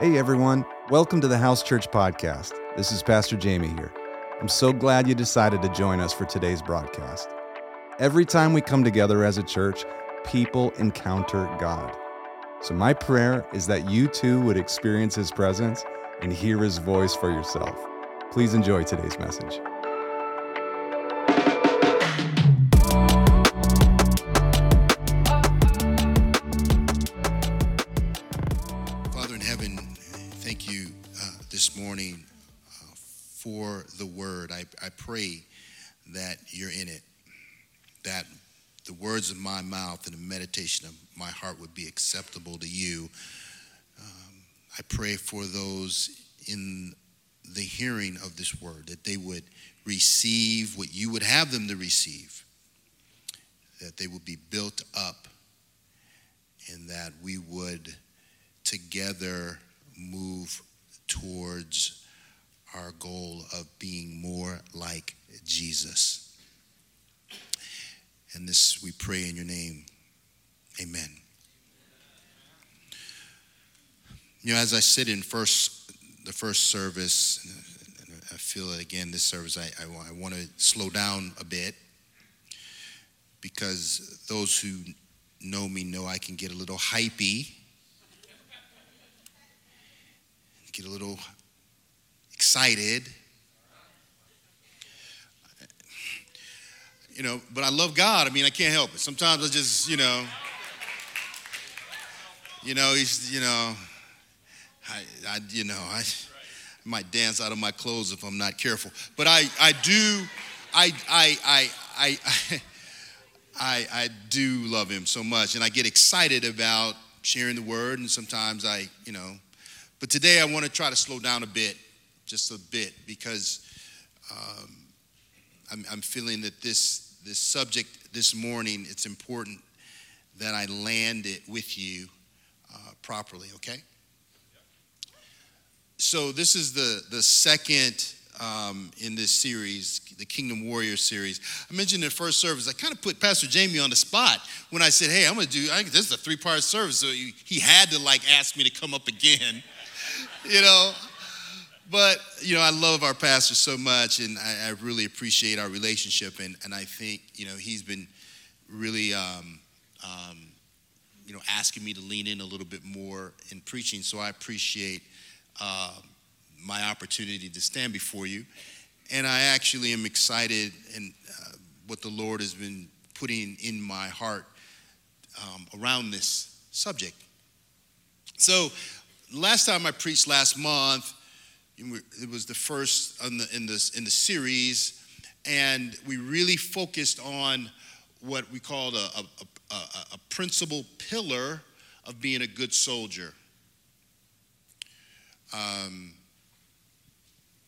Hey everyone, welcome to the House Church Podcast. This is Pastor Jamie here. I'm so glad you decided to join us for today's broadcast. Every time we come together as a church, people encounter God. So, my prayer is that you too would experience His presence and hear His voice for yourself. Please enjoy today's message. Words of my mouth and the meditation of my heart would be acceptable to you. Um, I pray for those in the hearing of this word, that they would receive what you would have them to receive, that they would be built up, and that we would together move towards our goal of being more like Jesus. And this we pray in your name. Amen. You know, as I sit in first the first service, I feel that again this service I, I, I want to slow down a bit because those who know me know I can get a little hypey get a little excited. You know, but I love God. I mean, I can't help it. Sometimes I just, you know, you know, he's, you know, I, I you know, I, might dance out of my clothes if I'm not careful. But I, I do, I, I, I, I, I, I do love him so much, and I get excited about sharing the word. And sometimes I, you know, but today I want to try to slow down a bit, just a bit, because um, I'm, I'm feeling that this this subject this morning it's important that I land it with you uh, properly. Okay. So this is the the second um, in this series, the Kingdom Warrior series. I mentioned in the first service, I kind of put Pastor Jamie on the spot when I said, "Hey, I'm going to do. I this is a three part service." So he, he had to like ask me to come up again you know. But, you know, I love our pastor so much, and I, I really appreciate our relationship. And, and I think, you know, he's been really, um, um, you know, asking me to lean in a little bit more in preaching. So I appreciate uh, my opportunity to stand before you. And I actually am excited in uh, what the Lord has been putting in my heart um, around this subject. So, last time I preached last month, it was the first in the, in, this, in the series, and we really focused on what we called a, a, a, a principal pillar of being a good soldier. Um,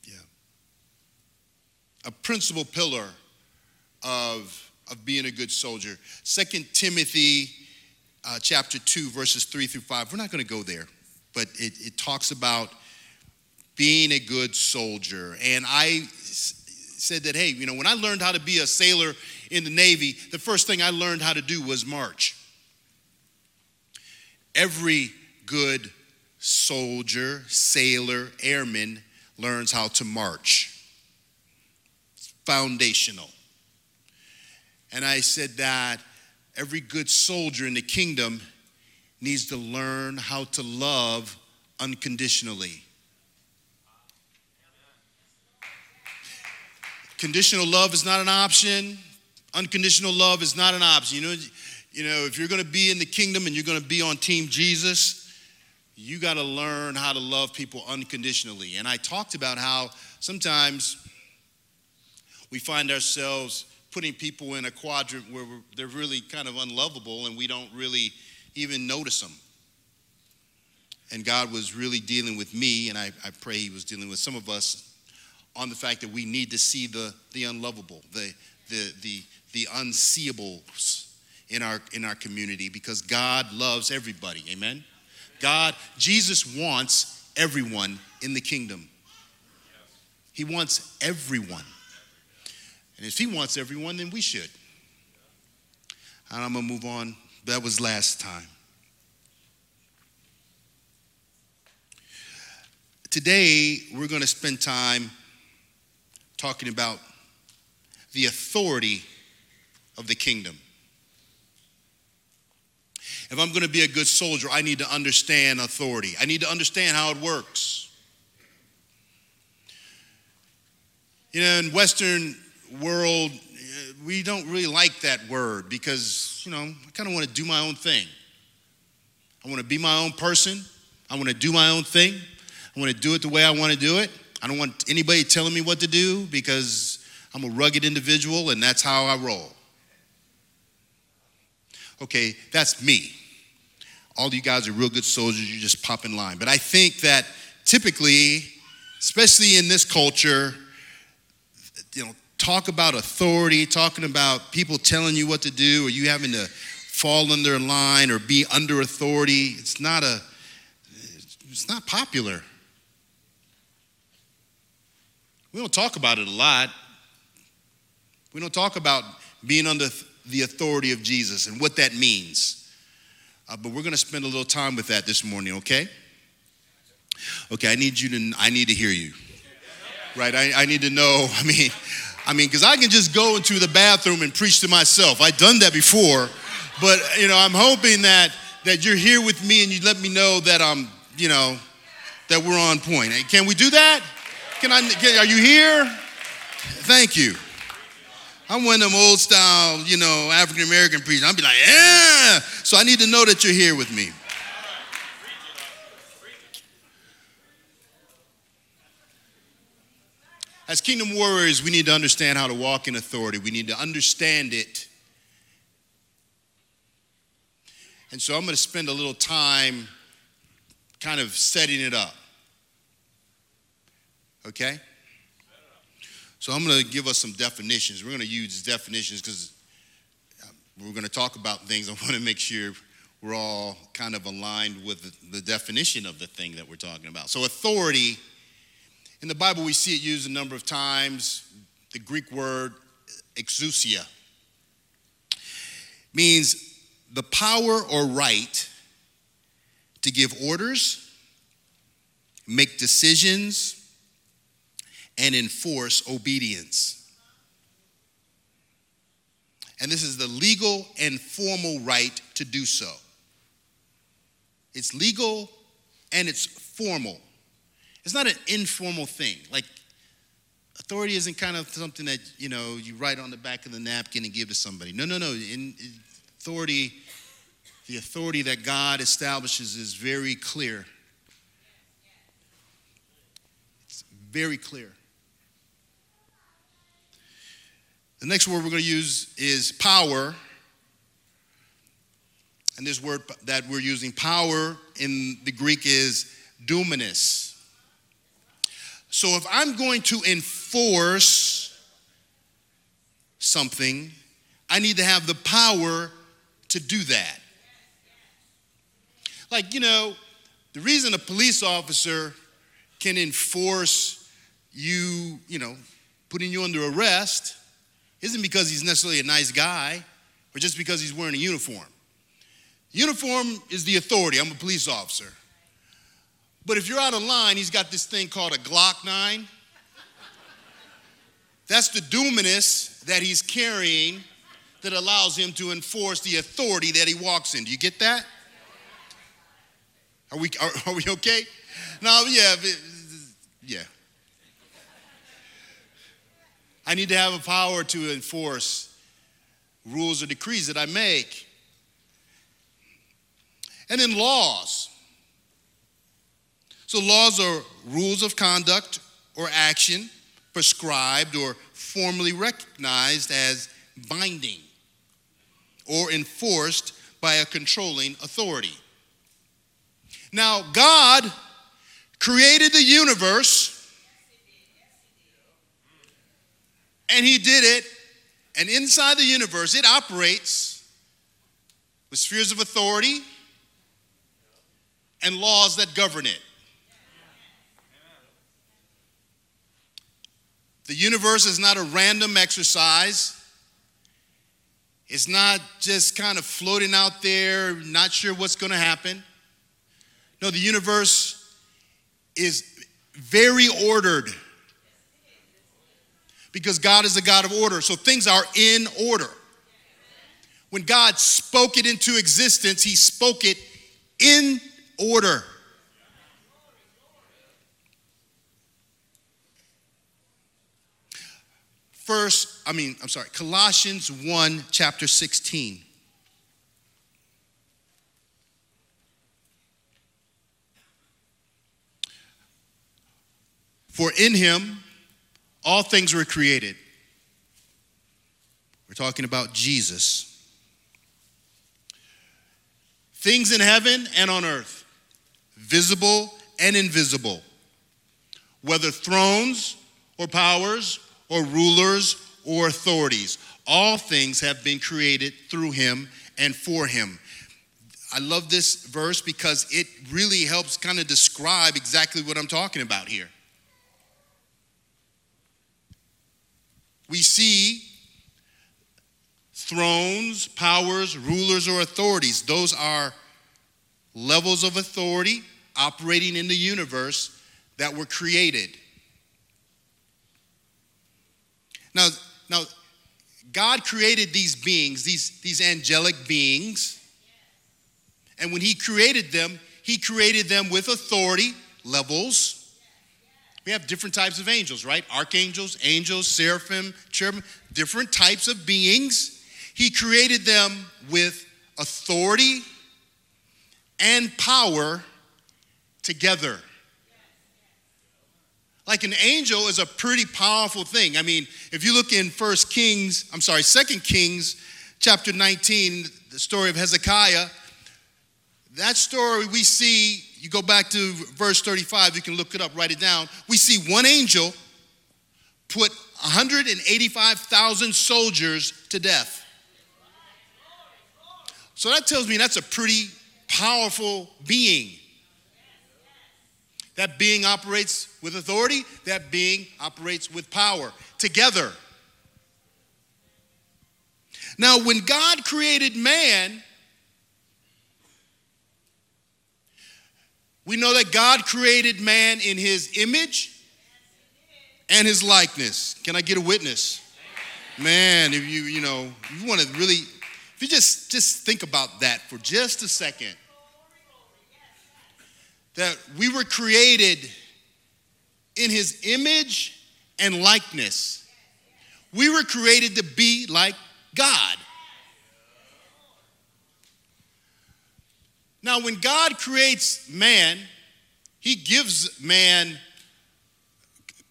yeah. A principal pillar of, of being a good soldier. Second Timothy uh, chapter 2, verses 3 through 5. We're not going to go there but it, it talks about being a good soldier. And I said that, hey, you know, when I learned how to be a sailor in the Navy, the first thing I learned how to do was march. Every good soldier, sailor, airman learns how to march. Foundational. And I said that every good soldier in the kingdom needs to learn how to love unconditionally. Conditional love is not an option. Unconditional love is not an option. You know, you know, if you're going to be in the kingdom and you're going to be on team Jesus, you got to learn how to love people unconditionally. And I talked about how sometimes we find ourselves putting people in a quadrant where they're really kind of unlovable and we don't really even notice them. And God was really dealing with me, and I, I pray He was dealing with some of us on the fact that we need to see the, the unlovable, the, the, the, the unseeables in our, in our community because God loves everybody. Amen? God, Jesus wants everyone in the kingdom. He wants everyone. And if He wants everyone, then we should. And I'm going to move on that was last time. today we're going to spend time talking about the authority of the kingdom. If I'm going to be a good soldier, I need to understand authority. I need to understand how it works. You know, in Western world, we don't really like that word because, you know, I kind of want to do my own thing. I want to be my own person. I want to do my own thing. I want to do it the way I want to do it. I don't want anybody telling me what to do because I'm a rugged individual and that's how I roll. Okay, that's me. All you guys are real good soldiers, you just pop in line. But I think that typically, especially in this culture, you know, talk about authority, talking about people telling you what to do, or you having to fall under a line or be under authority. It's not a it's not popular. We don't talk about it a lot. We don't talk about being under the authority of Jesus and what that means. Uh, but we're going to spend a little time with that this morning, okay? Okay, I need you to I need to hear you. Right? I, I need to know, I mean, I mean, because I can just go into the bathroom and preach to myself. I've done that before, but you know, I'm hoping that that you're here with me and you let me know that I'm, you know, that we're on point. Can we do that? Can I? Are you here? Thank you. I'm one of them old style, you know, African American preachers. I'll be like, yeah. So I need to know that you're here with me. As kingdom warriors, we need to understand how to walk in authority. We need to understand it. And so I'm going to spend a little time kind of setting it up. Okay? So I'm going to give us some definitions. We're going to use definitions because uh, we're going to talk about things. I want to make sure we're all kind of aligned with the, the definition of the thing that we're talking about. So, authority in the Bible, we see it used a number of times. The Greek word exousia means the power or right to give orders, make decisions, and enforce obedience. And this is the legal and formal right to do so. It's legal and it's formal. It's not an informal thing. Like authority isn't kind of something that, you know, you write on the back of the napkin and give to somebody. No, no, no. In, authority, the authority that God establishes is very clear. It's very clear. The next word we're going to use is power. And this word that we're using, power, in the Greek is dunamis. So if I'm going to enforce something, I need to have the power to do that. Like, you know, the reason a police officer can enforce you, you know, putting you under arrest isn't because he's necessarily a nice guy or just because he's wearing a uniform. Uniform is the authority. I'm a police officer. But if you're out of line, he's got this thing called a Glock 9. That's the dunamis that he's carrying that allows him to enforce the authority that he walks in. Do you get that? Are we, are, are we okay? Now, yeah, yeah. I need to have a power to enforce rules or decrees that I make. And then laws. So, laws are rules of conduct or action prescribed or formally recognized as binding or enforced by a controlling authority. Now, God created the universe, and He did it, and inside the universe, it operates with spheres of authority and laws that govern it. The universe is not a random exercise. It's not just kind of floating out there, not sure what's going to happen. No, the universe is very ordered. Because God is a God of order. So things are in order. When God spoke it into existence, He spoke it in order. First, I mean, I'm sorry, Colossians 1, chapter 16. For in him all things were created. We're talking about Jesus. Things in heaven and on earth, visible and invisible, whether thrones or powers or rulers or authorities. All things have been created through him and for him. I love this verse because it really helps kind of describe exactly what I'm talking about here. We see thrones, powers, rulers, or authorities. Those are levels of authority operating in the universe that were created. Now, now God created these beings, these, these angelic beings, and when He created them, He created them with authority levels we have different types of angels, right? Archangels, angels, seraphim, cherubim, different types of beings. He created them with authority and power together. Like an angel is a pretty powerful thing. I mean, if you look in First Kings, I'm sorry, Second Kings chapter 19, the story of Hezekiah, that story we see you go back to verse 35, you can look it up, write it down. We see one angel put 185,000 soldiers to death. So that tells me that's a pretty powerful being. That being operates with authority, that being operates with power together. Now, when God created man, We know that God created man in his image and his likeness. Can I get a witness? Man, if you, you know, you want to really, if you just just think about that for just a second. That we were created in his image and likeness. We were created to be like God. Now, when God creates man, he gives man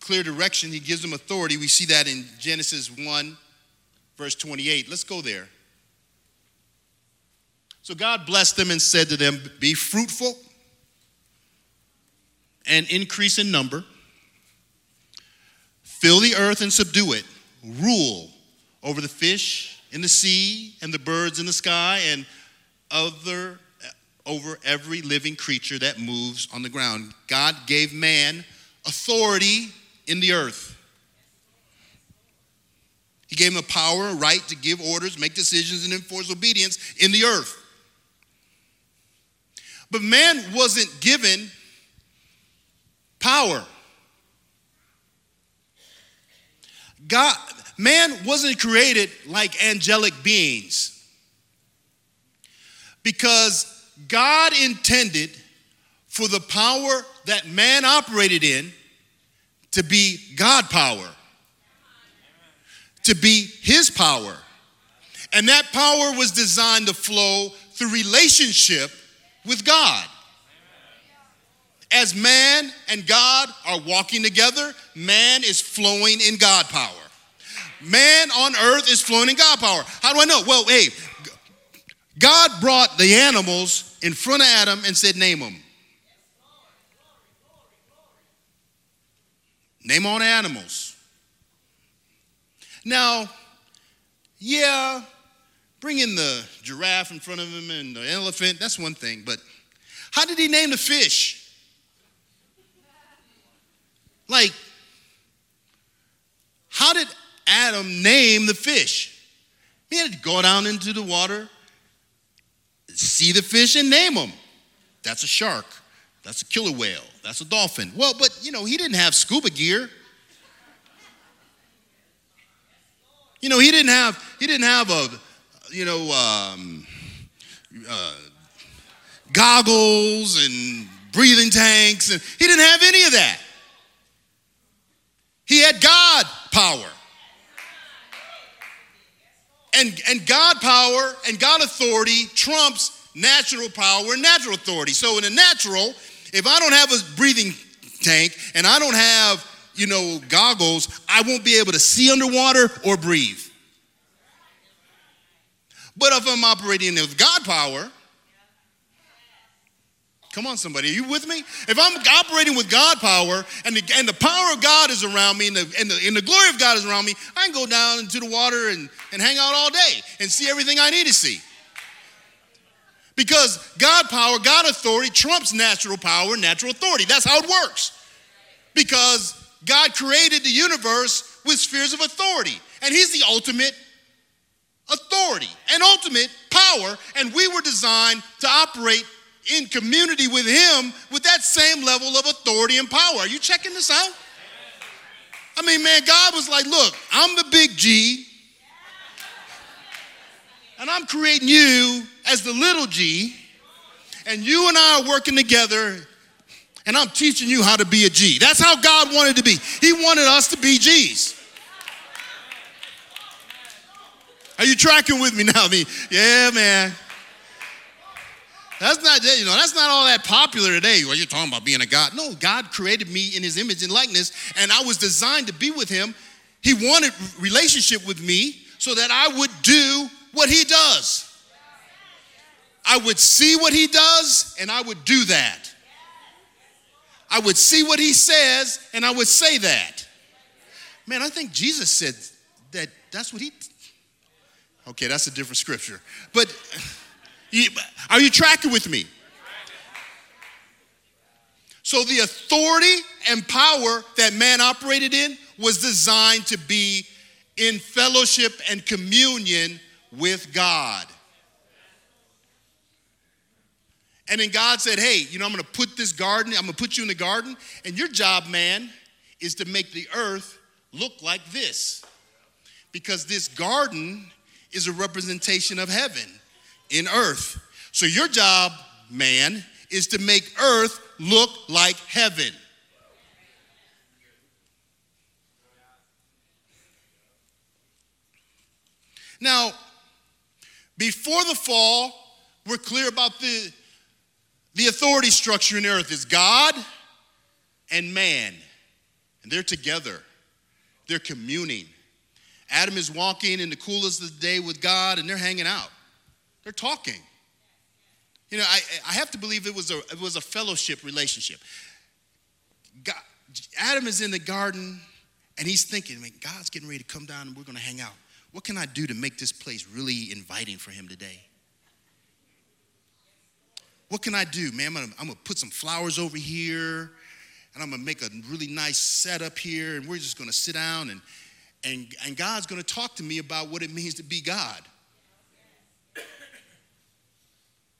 clear direction, he gives him authority. We see that in Genesis 1, verse 28. Let's go there. So God blessed them and said to them, Be fruitful and increase in number, fill the earth and subdue it, rule over the fish in the sea and the birds in the sky and other over every living creature that moves on the ground. God gave man authority in the earth. He gave him a power, a right to give orders, make decisions, and enforce obedience in the earth. But man wasn't given power. God, man wasn't created like angelic beings. Because God intended for the power that man operated in to be God power, to be his power. And that power was designed to flow through relationship with God. As man and God are walking together, man is flowing in God power. Man on earth is flowing in God power. How do I know? Well, hey, God brought the animals in front of Adam and said, Name them. Name all the animals. Now, yeah, bring in the giraffe in front of him and the elephant, that's one thing, but how did he name the fish? Like, how did Adam name the fish? He had to go down into the water, see the fish and name them. That's a shark. That's a killer whale. That's a dolphin. Well, but you know, he didn't have scuba gear. You know, he didn't have he didn't have a you know um, uh, goggles and breathing tanks, and he didn't have any of that. He had God power. And, and God power and God authority trumps natural power and natural authority. So in the natural, if I don't have a breathing tank and I don't have, you know, goggles, I won't be able to see underwater or breathe. But if I'm operating with God power, Come on, somebody. Are you with me? If I'm operating with God power and the, and the power of God is around me and the, and, the, and the glory of God is around me, I can go down into the water and, and hang out all day and see everything I need to see. Because God power, God authority trumps natural power, natural authority. That's how it works. Because God created the universe with spheres of authority, and He's the ultimate authority and ultimate power, and we were designed to operate in community with Him with that same level of authority and power. Are you checking this out? I mean, man, God was like, look, I'm the big G, and I'm creating you as the little g, and you and I are working together, and I'm teaching you how to be a G. That's how God wanted to be. He wanted us to be G's. Are you tracking with me now? I mean, yeah, man. That's not, you know, that's not all that popular today. Well, you're talking about being a God. No, God created me in his image and likeness, and I was designed to be with him. He wanted relationship with me so that I would do what he does. I would see what he does, and I would do that. I would see what he says, and I would say that. Man, I think Jesus said that that's what he. Okay, that's a different scripture. But are you tracking with me? So, the authority and power that man operated in was designed to be in fellowship and communion with God. And then God said, Hey, you know, I'm gonna put this garden, I'm gonna put you in the garden, and your job, man, is to make the earth look like this. Because this garden is a representation of heaven in earth. So your job, man, is to make earth look like heaven. Now, before the fall, we're clear about the, the authority structure in earth is God and man. And they're together. They're communing. Adam is walking in the coolest of the day with God and they're hanging out. They're talking. You know, I, I have to believe it was a, it was a fellowship relationship. God, Adam is in the garden and he's thinking, man, God's getting ready to come down and we're going to hang out. What can I do to make this place really inviting for him today? What can I do, man? I'm gonna, I'm gonna put some flowers over here and I'm gonna make a really nice setup here and we're just gonna sit down and, and, and God's gonna talk to me about what it means to be God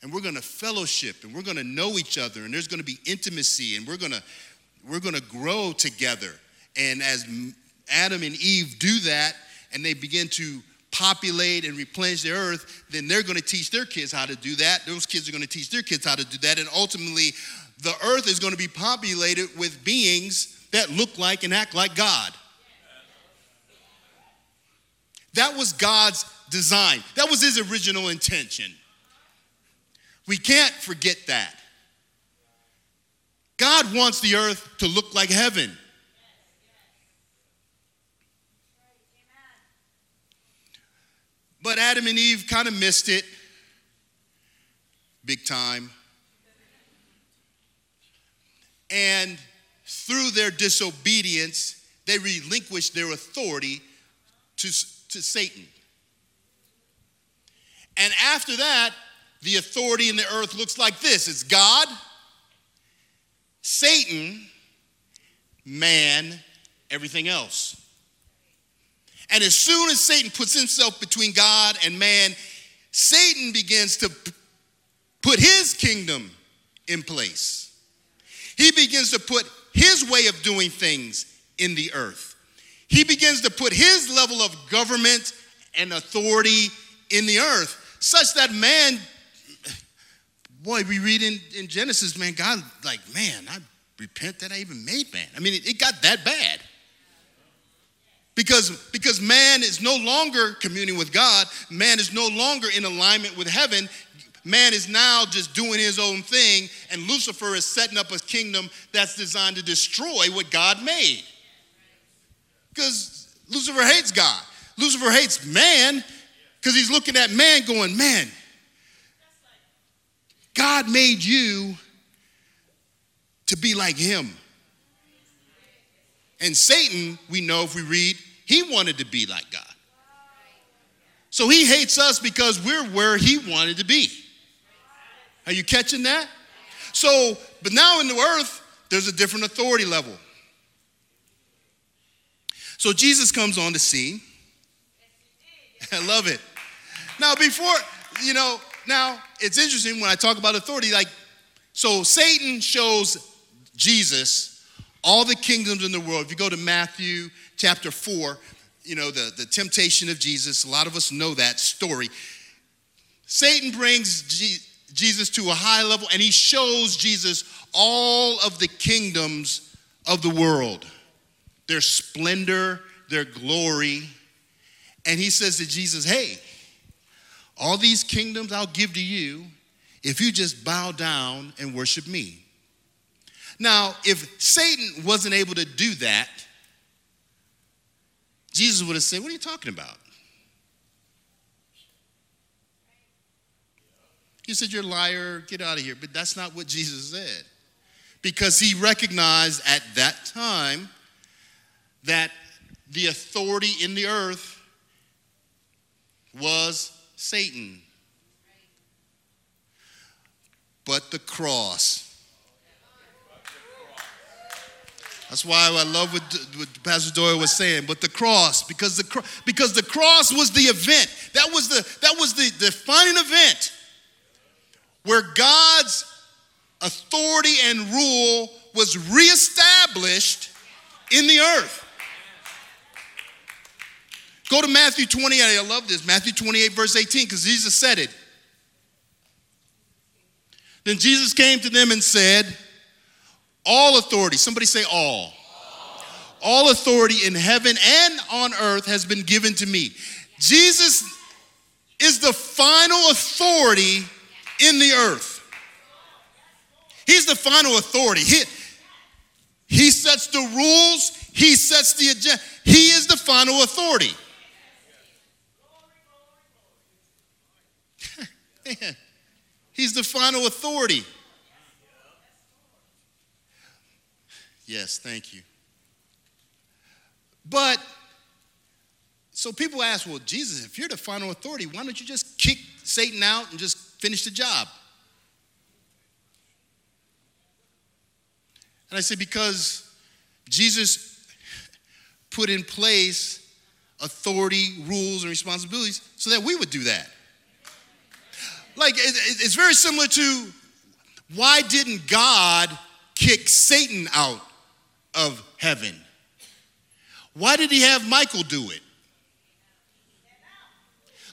and we're going to fellowship and we're going to know each other and there's going to be intimacy and we're going to we're going to grow together. And as adam and eve do that and they begin to populate and replenish the earth then they're going to teach their kids how to do that. Those kids are going to teach their kids how to do that. And ultimately the earth is going to be populated with beings that look like and act like god. That was god's design. That was his original intention we can't forget that. God wants the earth to look like heaven. But Adam and Eve kind of missed it big time. And through their disobedience, they relinquished their authority to, to Satan. And after that, the authority in the earth looks like this it's God, Satan, man, everything else. And as soon as Satan puts himself between God and man, Satan begins to put his kingdom in place. He begins to put his way of doing things in the earth. He begins to put his level of government and authority in the earth, such that man, boy, we read in, in Genesis, man, God, like, man, I repent that I even made man. I mean, it, it got that bad. Because, because man is no longer communing with God, man is no longer in alignment with heaven. Man is now just doing his own thing, and Lucifer is setting up a kingdom that's designed to destroy what God made. Because Lucifer hates God. Lucifer hates man because he's looking at man going, man, God made you to be like him. And Satan, we know if we read, he wanted to be like God. So he hates us because we're where he wanted to be. Are you catching that? So, but now in the earth, there's a different authority level. So Jesus comes on the scene. I love it. Now, before, you know, now it's interesting when I talk about authority, like, so Satan shows Jesus all the kingdoms in the world. If you go to Matthew chapter 4, you know, the, the temptation of Jesus, a lot of us know that story. Satan brings Jesus to a high level and he shows Jesus all of the kingdoms of the world, their splendor, their glory. And he says to Jesus, Hey, all these kingdoms I'll give to you if you just bow down and worship me. Now, if Satan wasn't able to do that, Jesus would have said, What are you talking about? He said, You're a liar, get out of here. But that's not what Jesus said. Because he recognized at that time that the authority in the earth was Satan. But the cross That's why I love what, what Pastor Doyle was saying. But the cross, because the because the cross was the event. That was the that was the defining event where God's authority and rule was reestablished in the earth. Go to Matthew 28. I love this. Matthew 28, verse 18, because Jesus said it. Then Jesus came to them and said, all authority, somebody say all. All authority in heaven and on earth has been given to me. Jesus is the final authority in the earth. He's the final authority. He, he sets the rules, he sets the agenda. He is the final authority. He's the final authority. Yes, thank you. But, so people ask, well, Jesus, if you're the final authority, why don't you just kick Satan out and just finish the job? And I say, because Jesus put in place authority, rules, and responsibilities so that we would do that. Like, it's very similar to why didn't God kick Satan out of heaven. Why did he have Michael do it?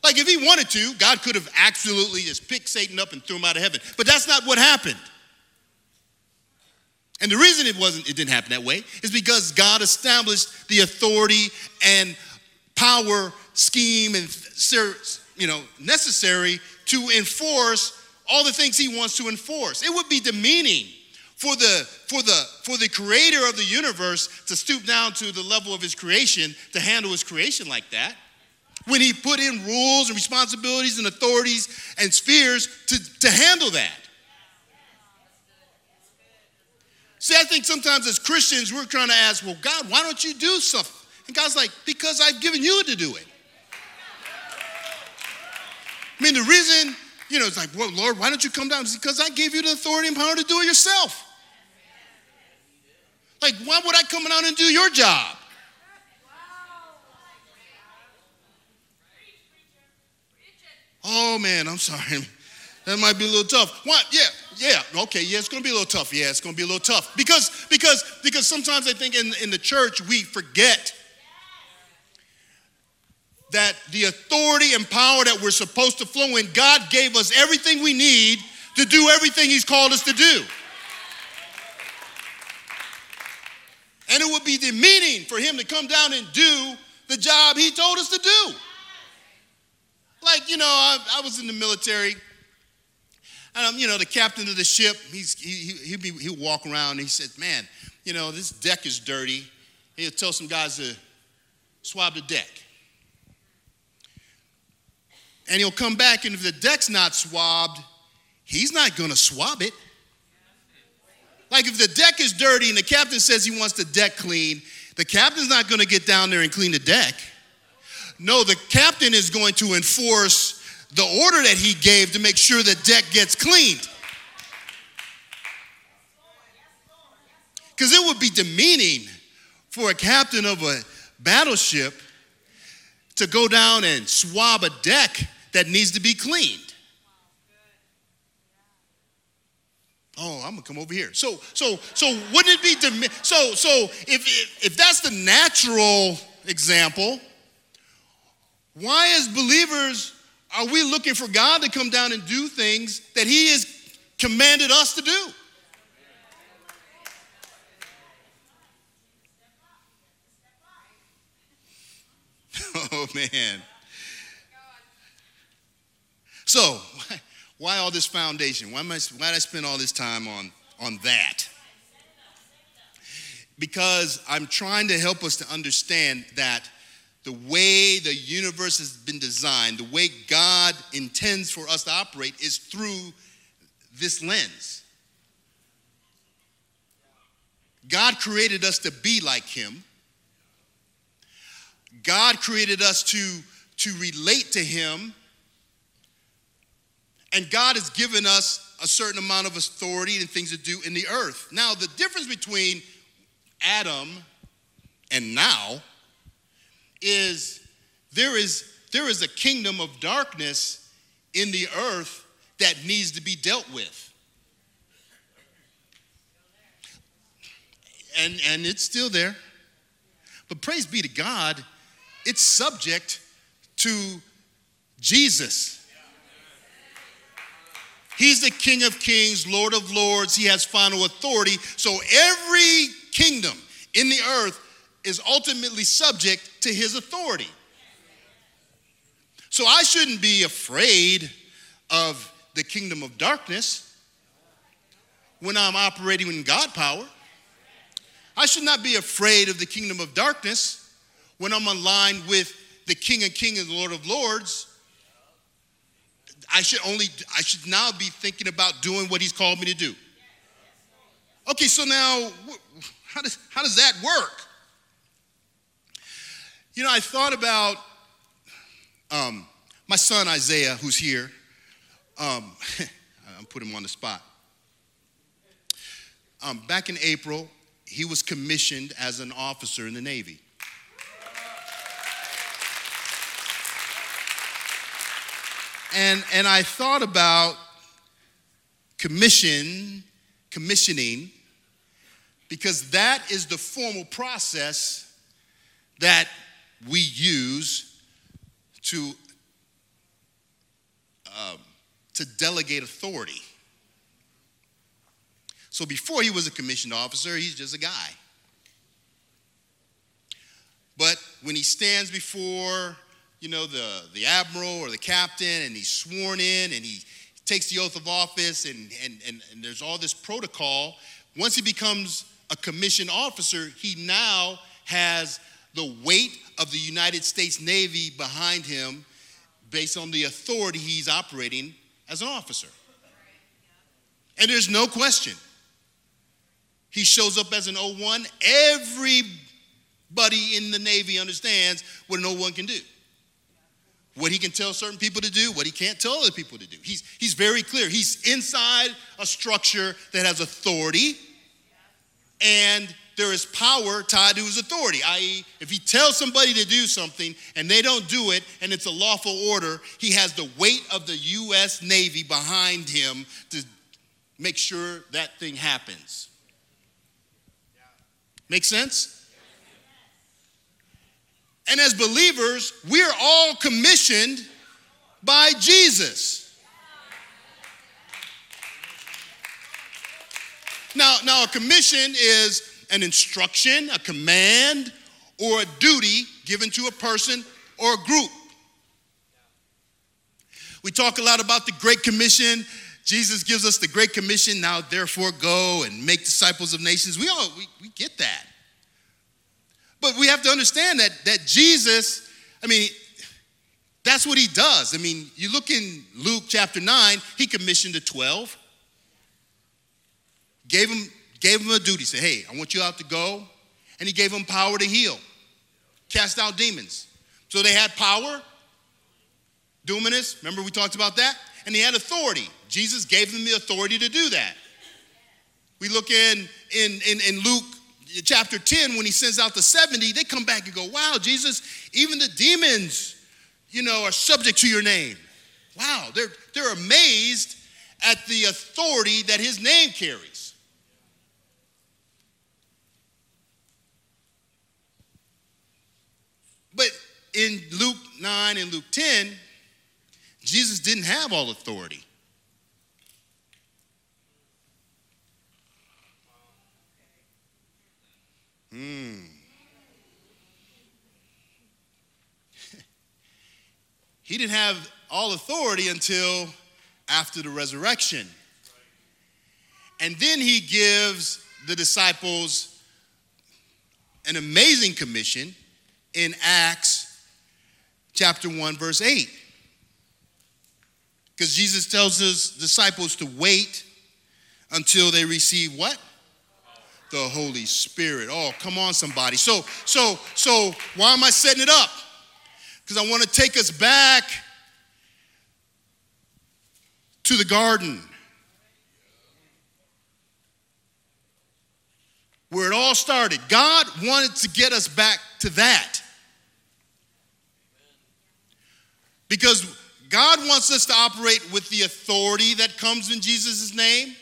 Like, if he wanted to, God could have absolutely just picked Satan up and threw him out of heaven. But that's not what happened. And the reason it wasn't, it didn't happen that way is because God established the authority and power scheme and you know necessary to enforce all the things he wants to enforce. It would be demeaning for the for the for the creator of the universe to stoop down to the level of his creation to handle his creation like that. When he put in rules and responsibilities and authorities and spheres to, to handle that. See i think sometimes as christians we're trying to ask well god why don't you do something? And god's like because i've given you to do it i mean the reason you know, it's like, well, Lord, why don't you come down? It's because I gave you the authority and power to do it yourself. Like, why would I come out and do your job? Oh man, I'm sorry. That might be a little tough. What? Yeah, yeah. Okay, yeah, it's gonna be a little tough. Yeah, it's gonna be a little tough. Because because because sometimes I think in, in the church we forget that the authority and power that we're supposed to flow in, God gave us everything we need to do everything He's called us to do. And it would be demeaning for Him to come down and do the job He told us to do. Like, you know, I, I was in the military. And I'm, you know, the captain of the ship, he's, he, he, be, he'll walk around and he says, man, you know, this deck is dirty. He'll tell some guys to swab the deck. And he'll come back, and if the deck's not swabbed, he's not gonna swab it. Like if the deck is dirty and the captain says he wants the deck clean, the captain's not gonna get down there and clean the deck. No, the captain is going to enforce the order that he gave to make sure the deck gets cleaned. Because it would be demeaning for a captain of a battleship to go down and swab a deck that needs to be cleaned. Oh, I'm gonna come over here. So, so, so wouldn't it be so? So, if, if if that's the natural example, why, as believers, are we looking for God to come down and do things that He has commanded us to do? Oh, man. So, why all this foundation? Why, I, why did I spend all this time on, on that? Because I'm trying to help us to understand that the way the universe has been designed, the way God intends for us to operate is through this lens. God created us to be like Him. God created us to, to relate to Him. And God has given us a certain amount of authority and things to do in the earth. Now, the difference between Adam and now is there is there is a kingdom of darkness in the earth that needs to be dealt with. And and it's still there. But praise be to God, it's subject to Jesus. He's the King of Kings, Lord of Lords. He has final authority. So every kingdom in the earth is ultimately subject to his authority. So I shouldn't be afraid of the kingdom of darkness when I'm operating in God power. I should not be afraid of the kingdom of darkness when I'm aligned with the King of Kings and the Lord of Lords. I should only I should now be thinking about doing what he's called me to do. Okay, so now how does how does that work? You know, I thought about um, my son Isaiah, who's here. Um, I'm putting him on the spot. Um, back in April, he was commissioned as an officer in the Navy. And, and I thought about commission, commissioning, because that is the formal process that we use to, um, to delegate authority. So before he was a commissioned officer, he's just a guy. But when he stands before, you know, the, the admiral or the captain and he's sworn in and he takes the oath of office and, and, and, and there's all this protocol, once he becomes a commissioned officer, he now has the weight of the United States Navy behind him based on the authority he's operating as an officer. And there's no question. He shows up as an O1. Everybody in the Navy understands what an O1 can do. What he can tell certain people to do, what he can't tell other people to do. He's, he's very clear. He's inside a structure that has authority and there is power tied to his authority, i.e., if he tells somebody to do something and they don't do it and it's a lawful order, he has the weight of the U.S. Navy behind him to make sure that thing happens. Make sense? And as believers, we're all commissioned by Jesus. Now, now a commission is an instruction, a command, or a duty given to a person or a group. We talk a lot about the Great Commission. Jesus gives us the Great Commission. Now, therefore, go and make disciples of nations. We all we, we get that. But we have to understand that that Jesus, I mean, that's what he does. I mean, you look in Luke chapter 9, he commissioned the 12 gave him, gave him a duty. Said, hey, I want you out to go. And he gave him power to heal, cast out demons. So they had power, dunamis, remember we talked about that? And he had authority. Jesus gave them the authority to do that. We look in, in, in, in Luke chapter 10 when he sends out the 70, they come back and go, wow, Jesus, even the demons, you know, are subject to your name. Wow, they're, they're amazed at the authority that his name carries. But in Luke 9 and Luke 10, Jesus didn't have all authority. Hmm. he didn't have all authority until after the resurrection. And then he gives the disciples an amazing commission in Acts chapter 1, verse 8. Because Jesus tells his disciples to wait until they receive what? The Holy Spirit. Oh, come on, somebody. So, so, so why am I setting it up? Because I want to take us back to the garden. Where it all started. God wanted to get us back to that. Because God wants us to operate with the authority that comes in Jesus' name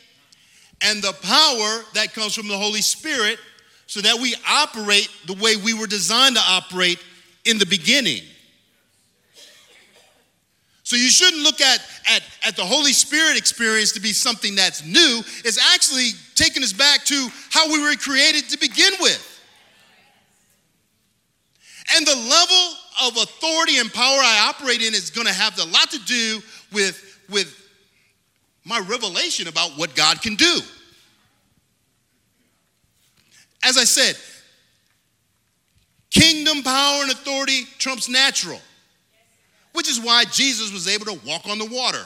and the power that comes from the Holy Spirit so that we operate the way we were designed to operate in the beginning. So you shouldn't look at, at, at the Holy Spirit experience to be something that's new. It's actually taking us back to how we were created to begin with. And the level of authority and power I operate in is going to have a lot to do with, with my revelation about what God can do. As I said, kingdom power and authority trumps natural, which is why Jesus was able to walk on the water.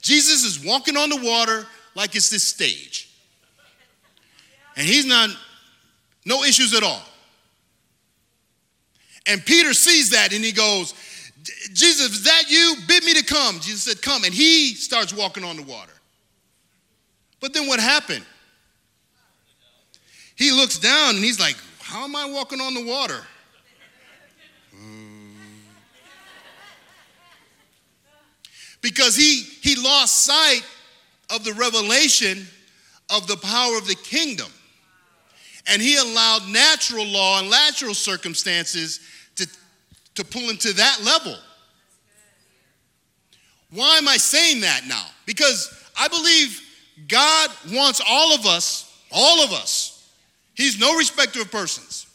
Jesus is walking on the water like it's this stage. And he's not, no issues at all. And Peter sees that and he goes, Jesus, is that you? Bid me to come. Jesus said, Come. And he starts walking on the water. But then what happened? He looks down and he's like, How am I walking on the water? Hmm. Because he, he lost sight of the revelation of the power of the kingdom. And he allowed natural law and natural circumstances to pull him to that level. Why am I saying that now? Because I believe God wants all of us, all of us, He's no respecter of persons,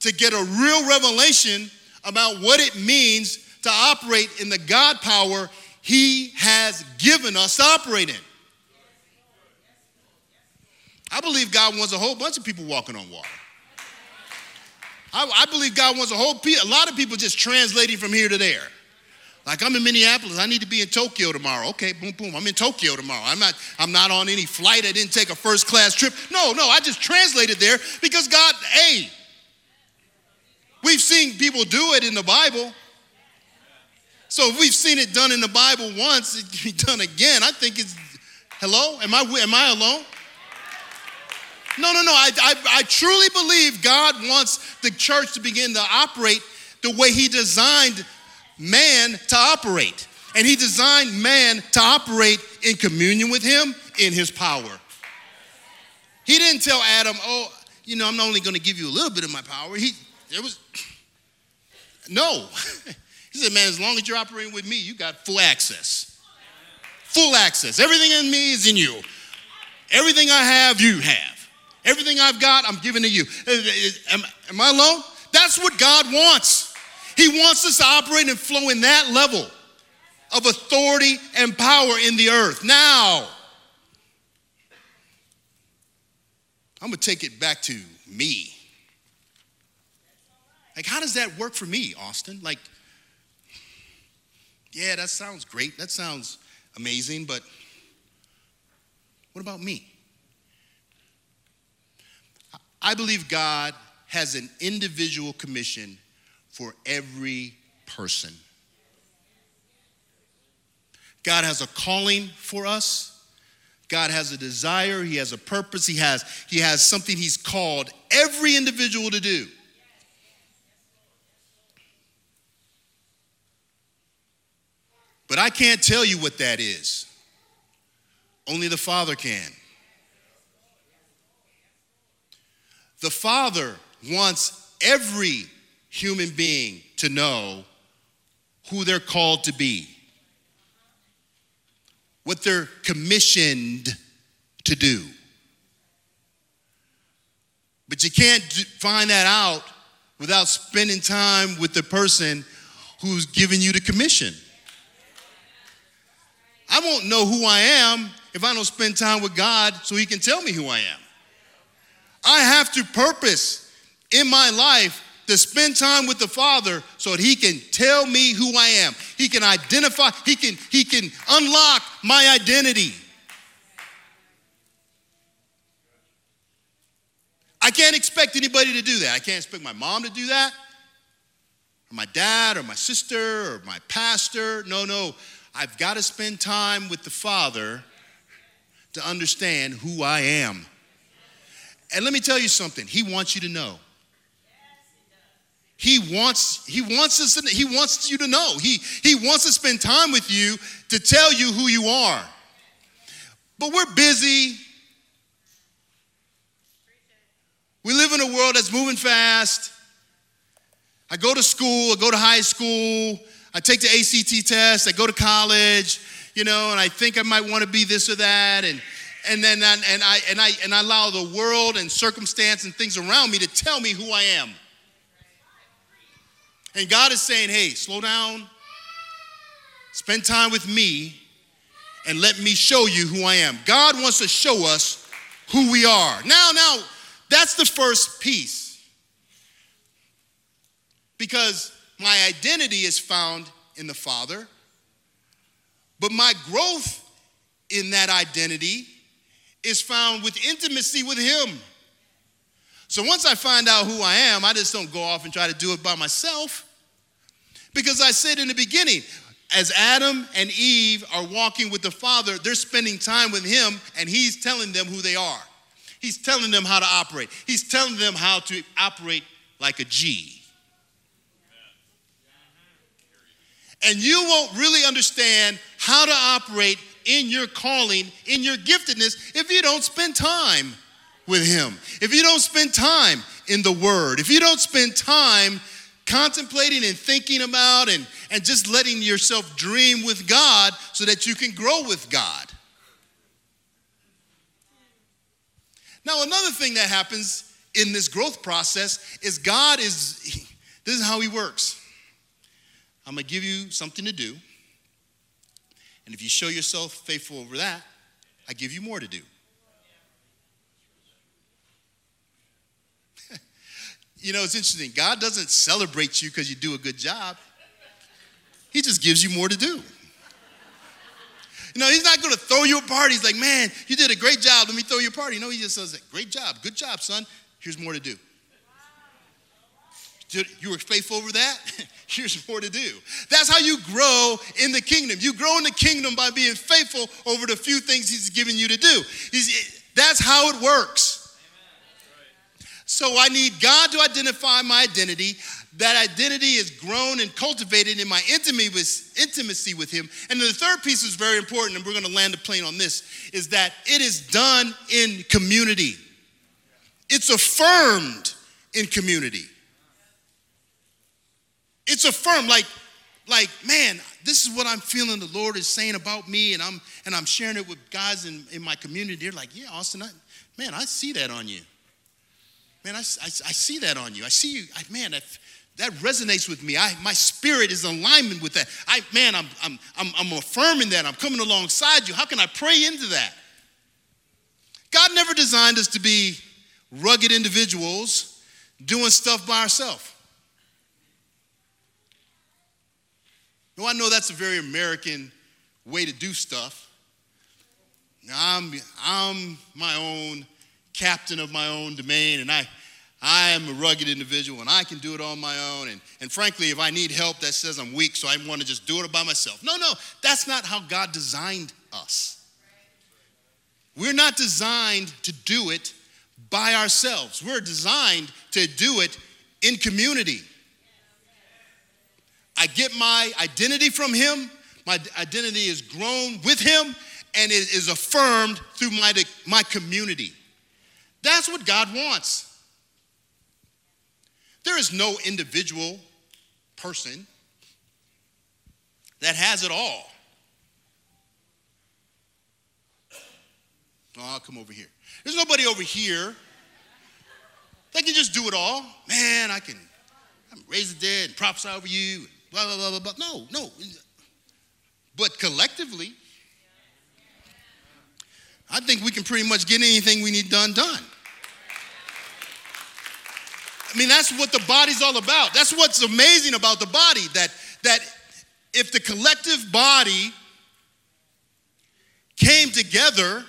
to get a real revelation about what it means to operate in the God power He has given us to operate in. I believe God wants a whole bunch of people walking on water. I, I believe God wants a whole a lot of people just translating from here to there. Like I'm in Minneapolis, I need to be in Tokyo tomorrow. Okay, boom, boom, I'm in Tokyo tomorrow. I'm not, I'm not on any flight. I didn't take a first class trip. No, no, I just translated there because God, hey, we've seen people do it in the Bible. So if we've seen it done in the Bible once, it can be done again. I think it's hello? Am I am I alone? No, no, no. I, I, I truly believe God wants the church to begin to operate the way He designed man to operate. And He designed man to operate in communion with Him in His power. He didn't tell Adam, oh, you know, I'm only going to give you a little bit of my power. He, there was, no. he said, man, as long as you're operating with me, you got full access. Full access. Everything in me is in you. Everything I have, you have. Everything I've got, I'm giving to you. Uh, uh, am, am I alone? That's what God wants. He wants us to operate and flow in that level of authority and power in the earth. Now, I'm going to take it back to me. Like, how does that work for me, Austin? Like, yeah, that sounds great. That sounds amazing, but what about me? I believe God has an individual commission for every person. God has a calling for us. God has a desire, he has a purpose, he has he has something he's called every individual to do. But I can't tell you what that is. Only the Father can. The Father wants every human being to know who they're called to be what they're commissioned to do. But you can't find that out without spending time with the person who's giving you the commission. I won't know who I am if I don't spend time with God so He can tell me who I am. I have to purpose in my life to spend time with the Father so that He can tell me who I am. He can identify, He can, he can unlock my identity. I can't expect anybody to do that. I can't expect my mom to do that, or my dad, or my sister, or my pastor. No, no. I've got to spend time with the Father to understand who I am. And let me tell you something, He wants you to know. He wants, he wants us, to, he wants you to know. He, he wants to spend time with you to tell you who you are. But we're busy. We live in a world that's moving fast. I go to school, I go to high school, I take the ACT test, I go to college, you know, and I think I might want to be this or that, and and then and I and I and I allow the world and circumstance and things around me to tell me who I am. And God is saying, hey, slow down, spend time with me, and let me show you who I am. God wants to show us who we are. Now, now, that's the first piece. Because my identity is found in the Father, but my growth in that identity is found with intimacy with Him. So once I find out who I am, I just don't go off and try to do it by myself. Because I said in the beginning, as Adam and Eve are walking with the Father, they're spending time with Him and He's telling them who they are. He's telling them how to operate, He's telling them how to operate like a G. And you won't really understand how to operate in your calling, in your giftedness, if you don't spend time with Him. If you don't spend time in the Word, if you don't spend time contemplating and thinking about and, and just letting yourself dream with God so that you can grow with God. Now, another thing that happens in this growth process is God is, this is how He works. I'm gonna give you something to do. And if you show yourself faithful over that, I give you more to do. you know, it's interesting. God doesn't celebrate you because you do a good job, He just gives you more to do. You know, He's not going to throw you a party. He's like, man, you did a great job. Let me throw you a party. No, He just says, great job. Good job, son. Here's more to do. You were faithful over that? Here's more to do. That's how you grow in the kingdom. You grow in the kingdom by being faithful over the few things He's given you to do. He's, that's how it works. So I need God to identify my identity. That identity is grown and cultivated in my intimacy with Him. And the third piece is very important, and we're going to land the plane on this, is that it is done in community. It's affirmed in community. It's affirmed, like, like, man, this is what I'm feeling the Lord is saying about me, and I'm and I'm sharing it with guys in, in my community. They're like, yeah, Austin, I, man, I see that on you. Man, I, I, I see that on you. I see you, I, man, that, that resonates with me. I, my spirit is in alignment with that. I, man, I'm, I'm, I'm, I'm affirming that. I'm coming alongside you. How can I pray into that? God never designed us to be rugged individuals doing stuff by ourselves. No, I know that's a very American way to do stuff. I'm, I'm my own captain of my own domain, and I, I am a rugged individual, and I can do it on my own. And, and frankly, if I need help, that says I'm weak, so I want to just do it by myself. No, no, that's not how God designed us. We're not designed to do it by ourselves, we're designed to do it in community. I get my identity from Him, my identity is grown with Him, and it is affirmed through my, my community. That's what God wants. There is no individual person that has it all. Oh, I'll come over here. There's nobody over here that can just do it all. Man, I can raise the dead and prophesy over you, blah, blah, blah, blah, blah. No, no. But collectively, I think we can pretty much get anything we need done done. I mean, that's what the body's all about. That's what's amazing about the body that, that if the collective body came together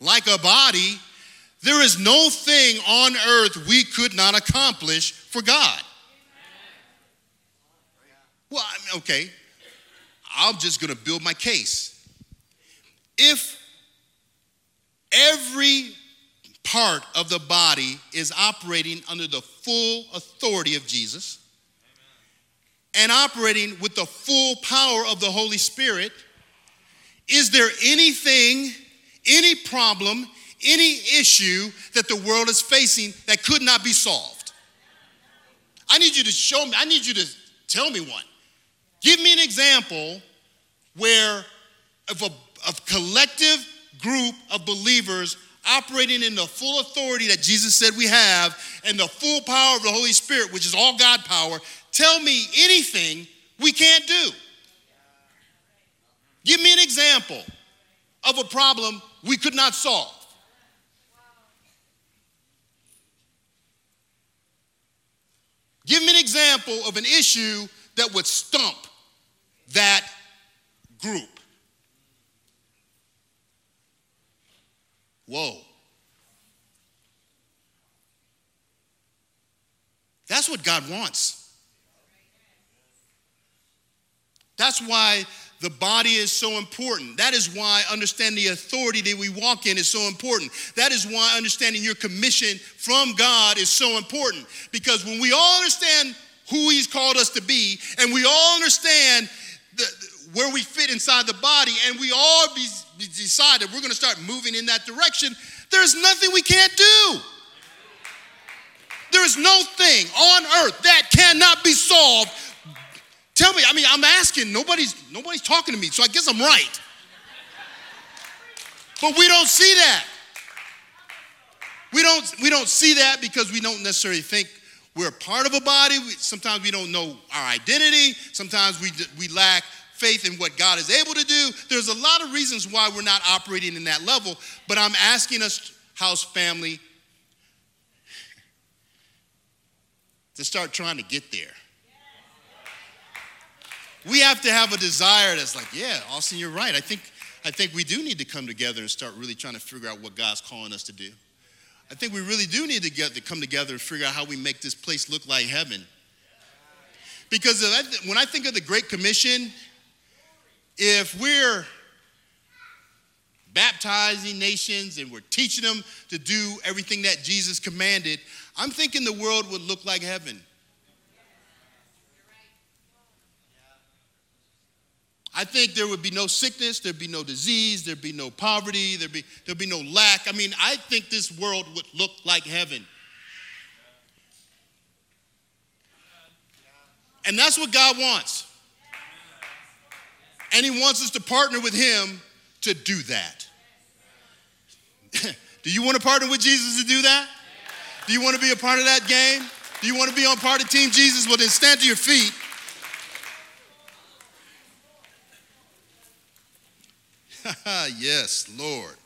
like a body, there is no thing on earth we could not accomplish for God. Well, okay, I'm just gonna build my case. If every part of the body is operating under the full authority of Jesus and operating with the full power of the Holy Spirit, is there anything, any problem, any issue that the world is facing that could not be solved? I need you to show me, I need you to tell me one. Give me an example where if a, a collective group of believers operating in the full authority that Jesus said we have and the full power of the Holy Spirit, which is all God power, tell me anything we can't do. Give me an example of a problem we could not solve. Give me an example of an issue that would stump that group. Whoa. That's what God wants. That's why the body is so important. That is why understanding the authority that we walk in is so important. That is why understanding your commission from God is so important. Because when we all understand who He's called us to be, and we all understand the, where we fit inside the body, and we all be, be decide that we're going to start moving in that direction, there's nothing we can't do. There is no thing on earth that cannot be solved. Tell me, I mean, I'm asking, nobody's nobody's talking to me, so I guess I'm right. But we don't see that. We don't, we don't see that because we don't necessarily think we're a part of a body. We, sometimes we don't know our identity. Sometimes we, we lack faith in what God is able to do. There's a lot of reasons why we're not operating in that level, but I'm asking us, house family, to start trying to get there. We have to have a desire that's like, yeah, Austin, you're right. I think, I think we do need to come together and start really trying to figure out what God's calling us to do. I think we really do need to get to come together and figure out how we make this place look like heaven. Because when I think of the Great Commission, if we're baptizing nations and we're teaching them to do everything that Jesus commanded, I'm thinking the world would look like heaven. I think there would be no sickness, there'd be no disease, there'd be no poverty, there'd be, there'd be no lack. I mean, I think this world would look like heaven. And that's what God wants. And He wants us to partner with Him to do that. do you want to partner with Jesus to do that? Do you want to be a part of that game? Do you want to be on part of Team Jesus? Well, then stand to your feet. Yes, Lord.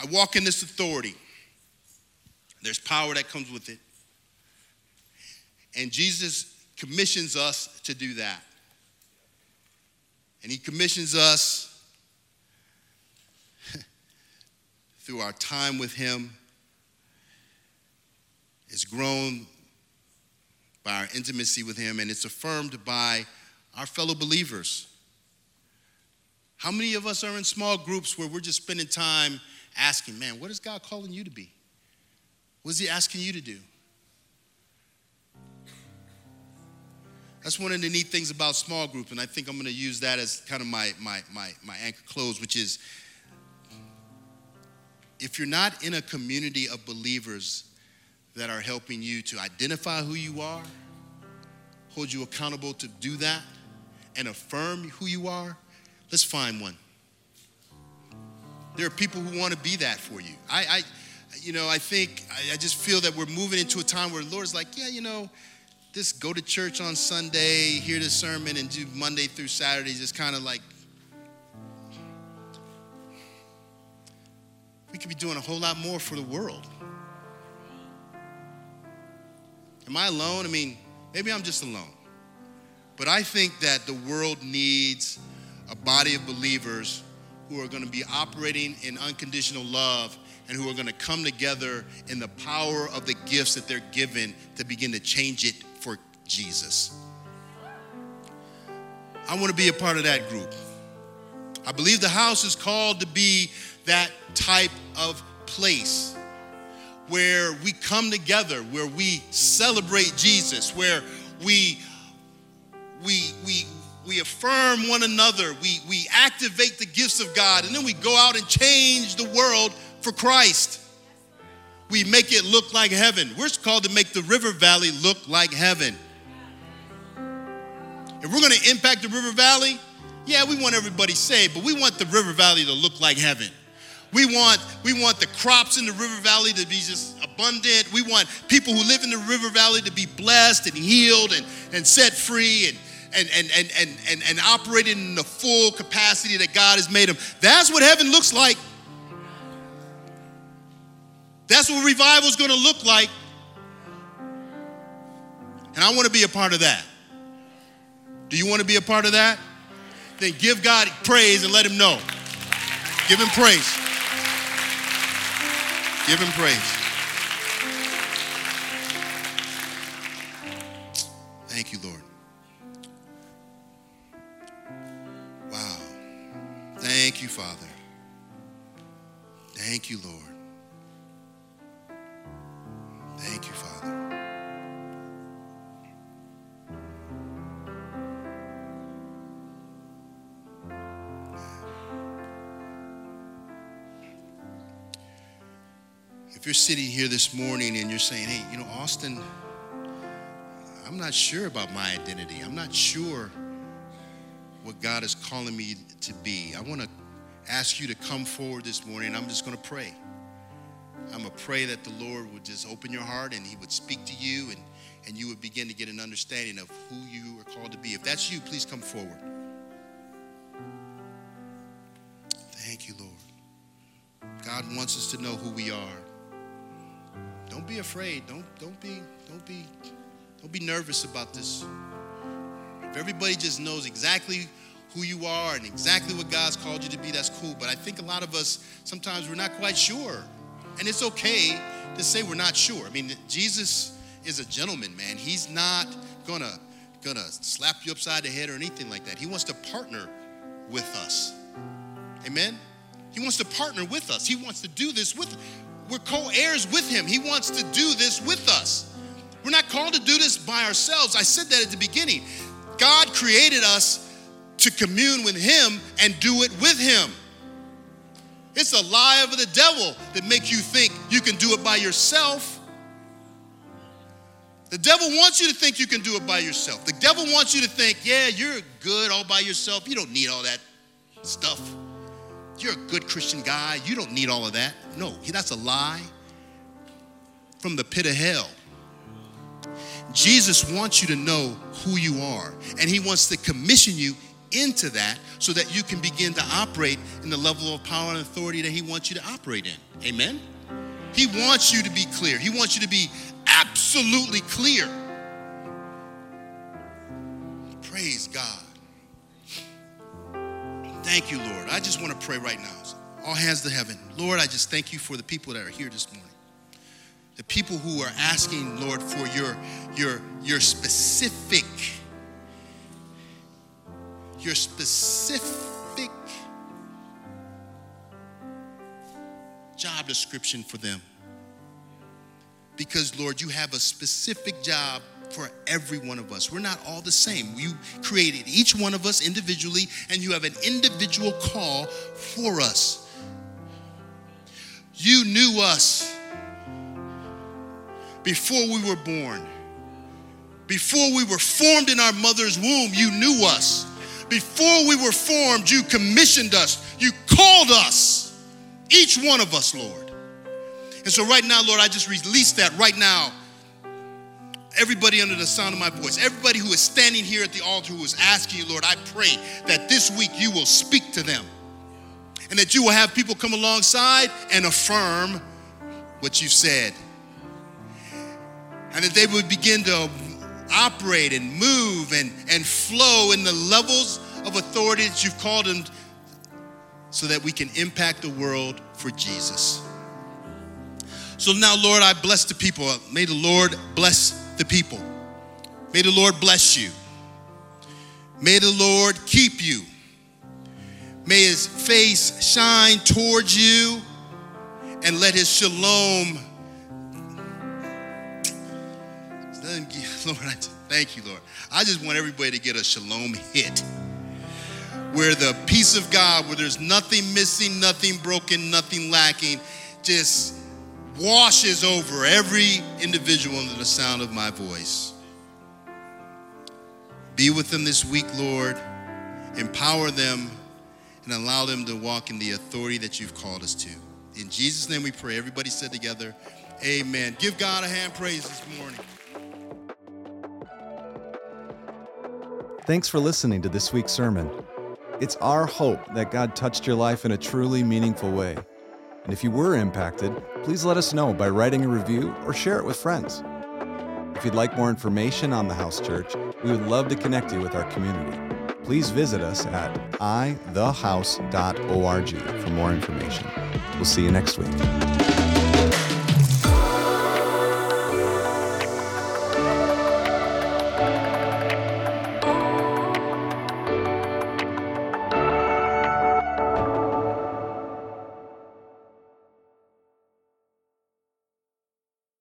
I walk in this authority. There's power that comes with it. And Jesus commissions us to do that. And He commissions us through our time with Him. It's grown by our intimacy with Him, and it's affirmed by our fellow believers. How many of us are in small groups where we're just spending time asking, man, what is God calling you to be? What is He asking you to do? That's one of the neat things about small group, and I think I'm going to use that as kind of my, my, my, my anchor close, which is if you're not in a community of believers that are helping you to identify who you are, hold you accountable to do that, and affirm who you are, let's find one. There are people who want to be that for you. I, I you know, I think, I, I just feel that we're moving into a time where the Lord's like, yeah, you know, just go to church on Sunday, hear the sermon, and do Monday through Saturday, just kind of like, we could be doing a whole lot more for the world. Am I alone? I mean, maybe I'm just alone. But I think that the world needs a body of believers who are going to be operating in unconditional love and who are going to come together in the power of the gifts that they're given to begin to change it for Jesus. I want to be a part of that group. I believe the house is called to be that type of place where we come together, where we celebrate Jesus, where we we we we affirm one another, we we activate the gifts of God, and then we go out and change the world for Christ. We make it look like heaven. We're called to make the river valley look like heaven. If we're to impact the river valley, yeah, we want everybody saved, but we want the river valley to look like heaven. We want, we want the crops in the river valley to be just abundant. We want people who live in the river valley to be blessed and healed and, and set free and, and, and, and, and, and, and operating in the full capacity that God has made them. That's what heaven looks like. That's what revival is going to look like. And I want to be a part of that. Do you want to be a part of that? Then give God praise and let Him know. Give Him praise. Give him praise. Thank you, Lord. Wow. Thank you, Father. Thank you, Lord. If you're sitting here this morning and you're saying, hey, you know, Austin, I'm not sure about my identity. I'm not sure what God is calling me to be. I want to ask you to come forward this morning. I'm just going to pray. I'm going to pray that the Lord would just open your heart and He would speak to you and, and you would begin to get an understanding of who you are called to be. If that's you, please come forward. Thank you, Lord. God wants us to know who we are. Don't be afraid. Don't don't be don't be don't be nervous about this. If everybody just knows exactly who you are and exactly what God's called you to be, that's cool. But I think a lot of us sometimes we're not quite sure. And it's okay to say we're not sure. I mean, Jesus is a gentleman, man. He's not gonna gonna slap you upside the head or anything like that. He wants to partner with us. Amen. He wants to partner with us. He wants to do this with we're co-heirs with him. He wants to do this with us. We're not called to do this by ourselves. I said that at the beginning. God created us to commune with him and do it with him. It's a lie of the devil that makes you think you can do it by yourself. The devil wants you to think you can do it by yourself. The devil wants you to think, yeah, you're good all by yourself. You don't need all that stuff. You're a good Christian guy. You don't need all of that. No, that's a lie from the pit of hell. Jesus wants you to know who you are, and he wants to commission you into that so that you can begin to operate in the level of power and authority that he wants you to operate in. Amen? He wants you to be clear. He wants you to be absolutely clear. Thank you, Lord. I just want to pray right now. All hands to heaven. Lord, I just thank you for the people that are here this morning. The people who are asking, Lord, for your, your, your specific, your specific job description for them. Because, Lord, you have a specific job for every one of us. We're not all the same. You created each one of us individually, and you have an individual call for us. You knew us before we were born. Before we were formed in our mother's womb, you knew us. Before we were formed, you commissioned us. You called us, each one of us, Lord. And so, right now, Lord, I just release that right now everybody under the sound of my voice, everybody who is standing here at the altar who is asking you, Lord, I pray that this week you will speak to them and that you will have people come alongside and affirm what you've said. And that they would begin to operate and move and, and flow in the levels of authority that you've called them so that we can impact the world for Jesus. So now, Lord, I bless the people. May the Lord bless the people. May the Lord bless you. May the Lord keep you. May his face shine towards you and let his shalom. Lord, I thank you, Lord. I just want everybody to get a shalom hit where the peace of God, where there's nothing missing, nothing broken, nothing lacking, just washes over every individual under the sound of my voice. Be with them this week, Lord. Empower them and allow them to walk in the authority that you've called us to. In Jesus' name we pray. Everybody said together, Amen. Give God a hand praise this morning. Thanks for listening to this week's sermon. It's our hope that God touched your life in a truly meaningful way. And if you were impacted, please let us know by writing a review or share it with friends. If you'd like more information on the House Church, we would love to connect you with our community. Please visit us at ithehouse.org for more information. We'll see you next week.